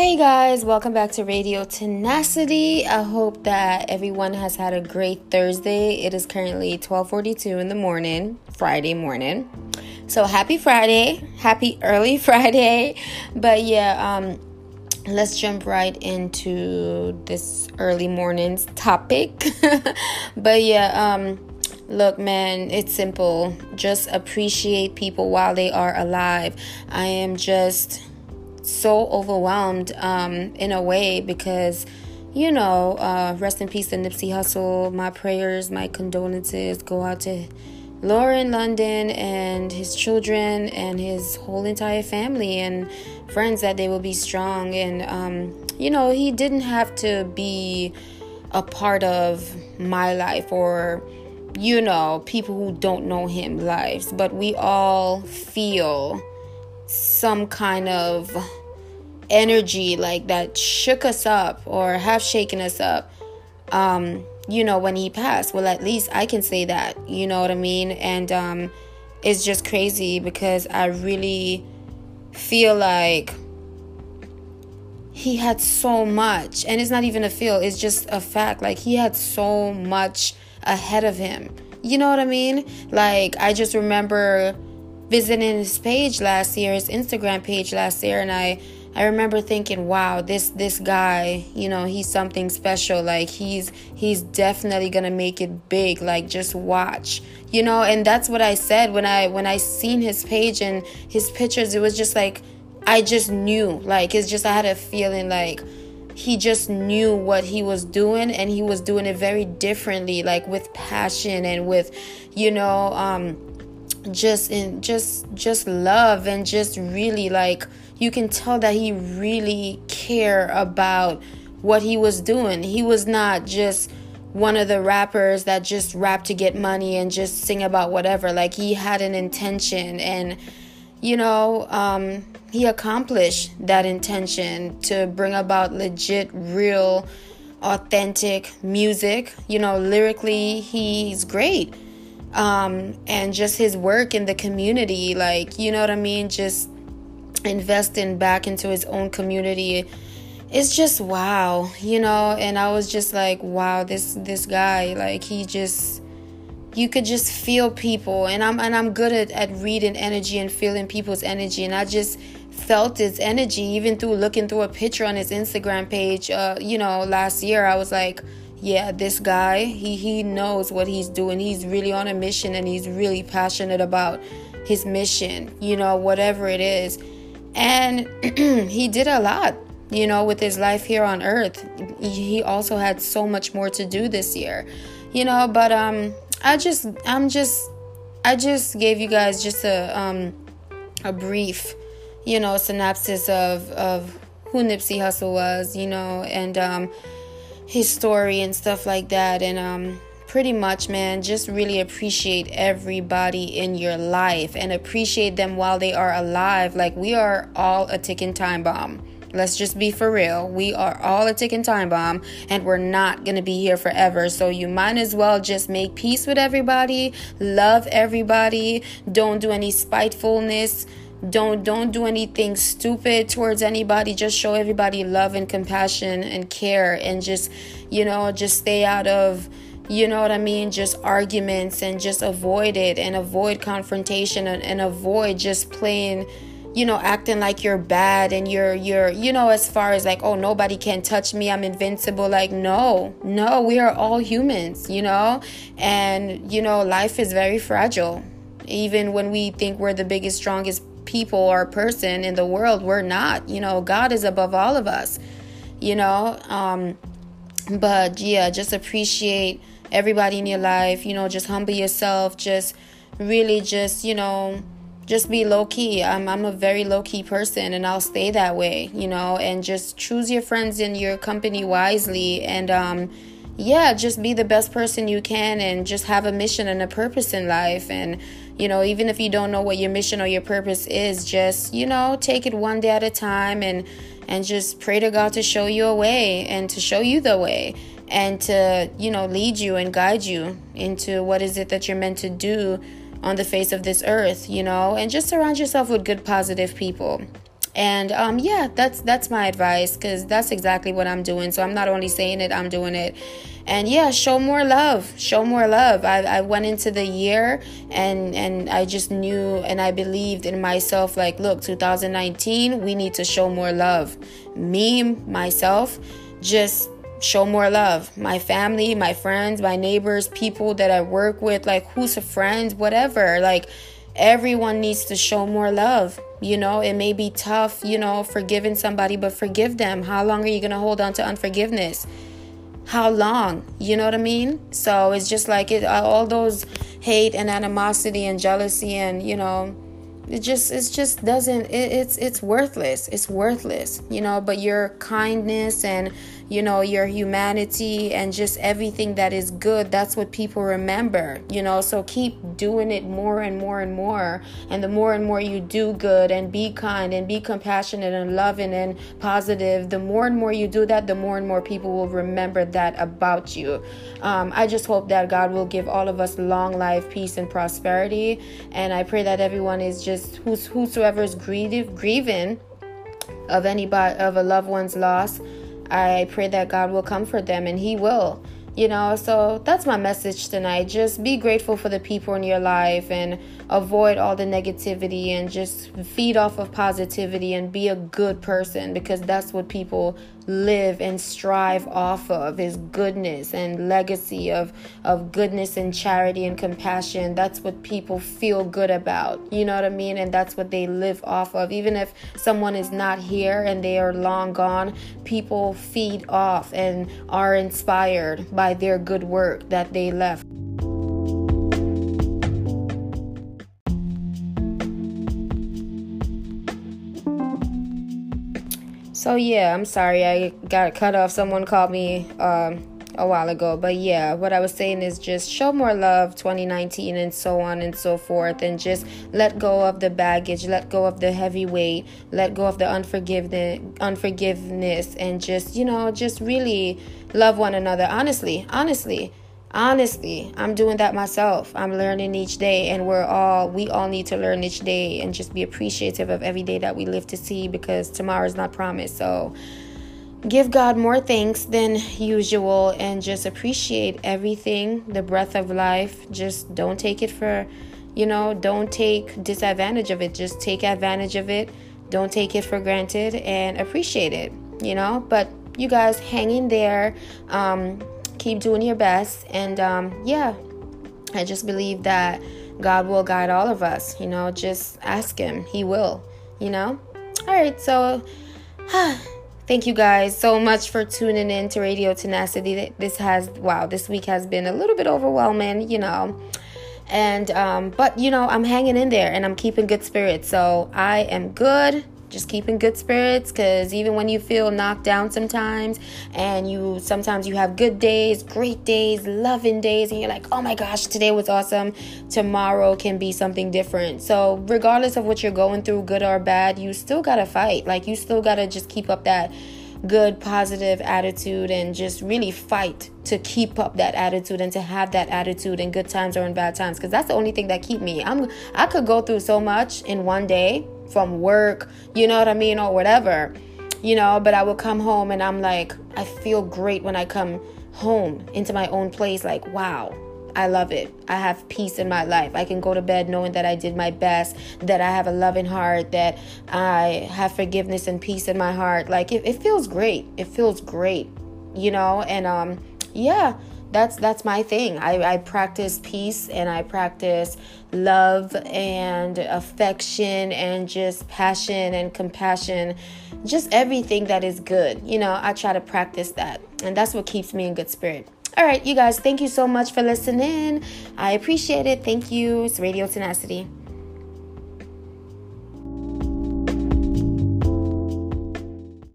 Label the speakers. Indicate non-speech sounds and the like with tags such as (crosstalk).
Speaker 1: Hey guys, welcome back to Radio Tenacity. I hope that everyone has had a great Thursday. It is currently 12:42 in the morning, Friday morning. So happy Friday, happy early (laughs) Friday. But yeah, um let's jump right into this early morning's topic. (laughs) but yeah, um look man, it's simple. Just appreciate people while they are alive. I am just so overwhelmed um, in a way because, you know, uh, rest in peace to Nipsey Hussle. My prayers, my condolences go out to Lauren London and his children and his whole entire family and friends that they will be strong. And, um, you know, he didn't have to be a part of my life or you know, people who don't know him lives, but we all feel some kind of energy like that shook us up or have shaken us up um you know when he passed. Well at least i can say that you know what i mean? And um it's just crazy because i really feel like he had so much. And it's not even a feel it's just a fact. Like he had so much ahead of him. You know what i mean? Like i just remember visiting his page last year his instagram page last year and i I remember thinking, wow, this this guy, you know, he's something special. Like he's he's definitely gonna make it big. Like just watch, you know. And that's what I said when I when I seen his page and his pictures. It was just like I just knew. Like it's just I had a feeling like he just knew what he was doing and he was doing it very differently, like with passion and with, you know, um, just in just just love and just really like you can tell that he really care about what he was doing. He was not just one of the rappers that just rap to get money and just sing about whatever. Like he had an intention and you know, um, he accomplished that intention to bring about legit, real, authentic music. You know, lyrically, he's great. Um, and just his work in the community, like, you know what I mean? Just investing back into his own community. It's just wow you know and i was just like wow this this guy like he just you could just feel people and i'm and i'm good at, at reading energy and feeling people's energy and i just felt his energy even through looking through a picture on his instagram page uh you know last year i was like yeah this guy he he knows what he's doing he's really on a mission and he's really passionate about his mission you know whatever it is and (clears throat) he did a lot, you know, with his life here on earth. He also had so much more to do this year, you know, but um I just I'm just I just gave you guys just a um a brief, you know, synopsis of of who Nipsey Hussle was, you know, and um his story and stuff like that and um pretty much, man, just really appreciate everybody in your life and appreciate them while they are alive. Like, we are all a ticking time bomb. Let's just be for real. We are all a ticking time bomb and we're not going to be here forever. So you might as well just make peace with everybody, love everybody, don't do any spitefulness. Don't don't do anything stupid towards anybody. Just show everybody love and compassion and care and just, you know, just stay out of you know what I mean? Just arguments and just avoid it and avoid confrontation and, and avoid just playing you know acting like you're bad and you're you're you know as far as like oh nobody can touch me i'm invincible. Like no no we are all humans you know? And you know life is very fragile. Even when we think we're the biggest strongest people or person in the world we're not you know? God is above all of us you know? Um but yeah just appreciate everybody in your life. You know, just humble yourself. Just really, just you know, just be low key. I'm I'm a very low key person, and I'll stay that way. You know, and just choose your friends and your company wisely, and um, yeah, just be the best person you can, and just have a mission and a purpose in life, and you know even if you don't know what your mission or your purpose is just you know take it one day at a time and and just pray to god to show you a way and to show you the way and to, you know, lead you and guide you into what is it that you're meant to do on the face of this earth, you know, and just surround yourself with good, positive people. and um, yeah that's that's my advice because that's exactly what i'm doing. So i'm not only saying it i'm doing it. And yeah show more love. Show more love. I, I went into the year and and i just knew and i believed in myself like look 2019 we need to show more love. Me myself just show more love. My family my friends my neighbors people that i work with like who's a friend whatever. Like everyone needs to show more love you know? It may be tough you know forgiving somebody but forgive them. How long are you going to hold on to unforgiveness? How long? You know what i mean? So it's just like it all those hate and animosity and jealousy and you know it just it just doesn't it, it's it's worthless. It's worthless you know? But your kindness and you know your humanity and just everything that is good that's what people remember you know? So keep doing it more and more and more. And the more and more you do good and be kind and be compassionate and loving and positive the more and more you do that the more and more people will remember that about you. Um, i just hope that god will give all of us long life peace and prosperity. And i pray that everyone is just who's whosoever is grieving grieving of anybody of a loved one's loss I pray that God will comfort them, and He will. You know, so that's my message tonight. Just be grateful for the people in your life and avoid all the negativity and just feed off of positivity and be a good person because that's what people live and strive off of is goodness and legacy of of goodness and charity and compassion. That's what people feel good about you know what i mean? And that's what they live off of. Even if someone is not here and they are long gone people feed off and are inspired by their good work that they left So yeah, I'm sorry I got cut off. Someone called me um, a while ago, but yeah, what I was saying is just show more love 2019 and so on and so forth, and just let go of the baggage, let go of the heavy weight, let go of the unforgiveness, unforgiveness, and just you know, just really love one another. Honestly, honestly, honestly i'm doing that myself i'm learning each day and we're all we all need to learn each day and just be appreciative of every day that we live to see because tomorrow is not promised so give god more thanks than usual and just appreciate everything the breath of life just don't take it for you know don't take disadvantage of it just take advantage of it don't take it for granted and appreciate it you know but you guys hang in there um keep doing your best. And um, yeah, I just believe that God will guide all of us. You know, just ask Him, He will, you know? All right, so. (sighs) Thank you guys so much for tuning in to Radio Tenacity. This has, wow, this week has been a little bit overwhelming, you know. And, um, but, you know, I'm hanging in there and I'm keeping good spirits. So I am good just keeping good spirits because even when you feel knocked down sometimes and you sometimes you have good days great days loving days and you're like oh my gosh today was awesome. Tomorrow can be something different. So regardless of what you're going through good or bad you still gotta fight. Like you still gotta just keep up that good positive attitude and just really fight to keep up that attitude and to have that attitude in good times or in bad times because that's the only thing that keep me. I'm i could go through so much in one day from work, you know what I mean, or whatever, you know. But I will come home and I'm like, I feel great when I come home into my own place, like, wow. I love it. I have peace in my life. I can go to bed knowing that I did my best, that I have a loving heart, that I have forgiveness and peace in my heart. Like it, it feels great. It feels great, you know? And um yeah, that's that's my thing. I, I practice peace and I practice love and affection and just passion and compassion, just everything that is good. You know, I try to practice that, and that's what keeps me in good spirit. All right, you guys, thank you so much for listening. I appreciate it. Thank you. It's Radio Tenacity.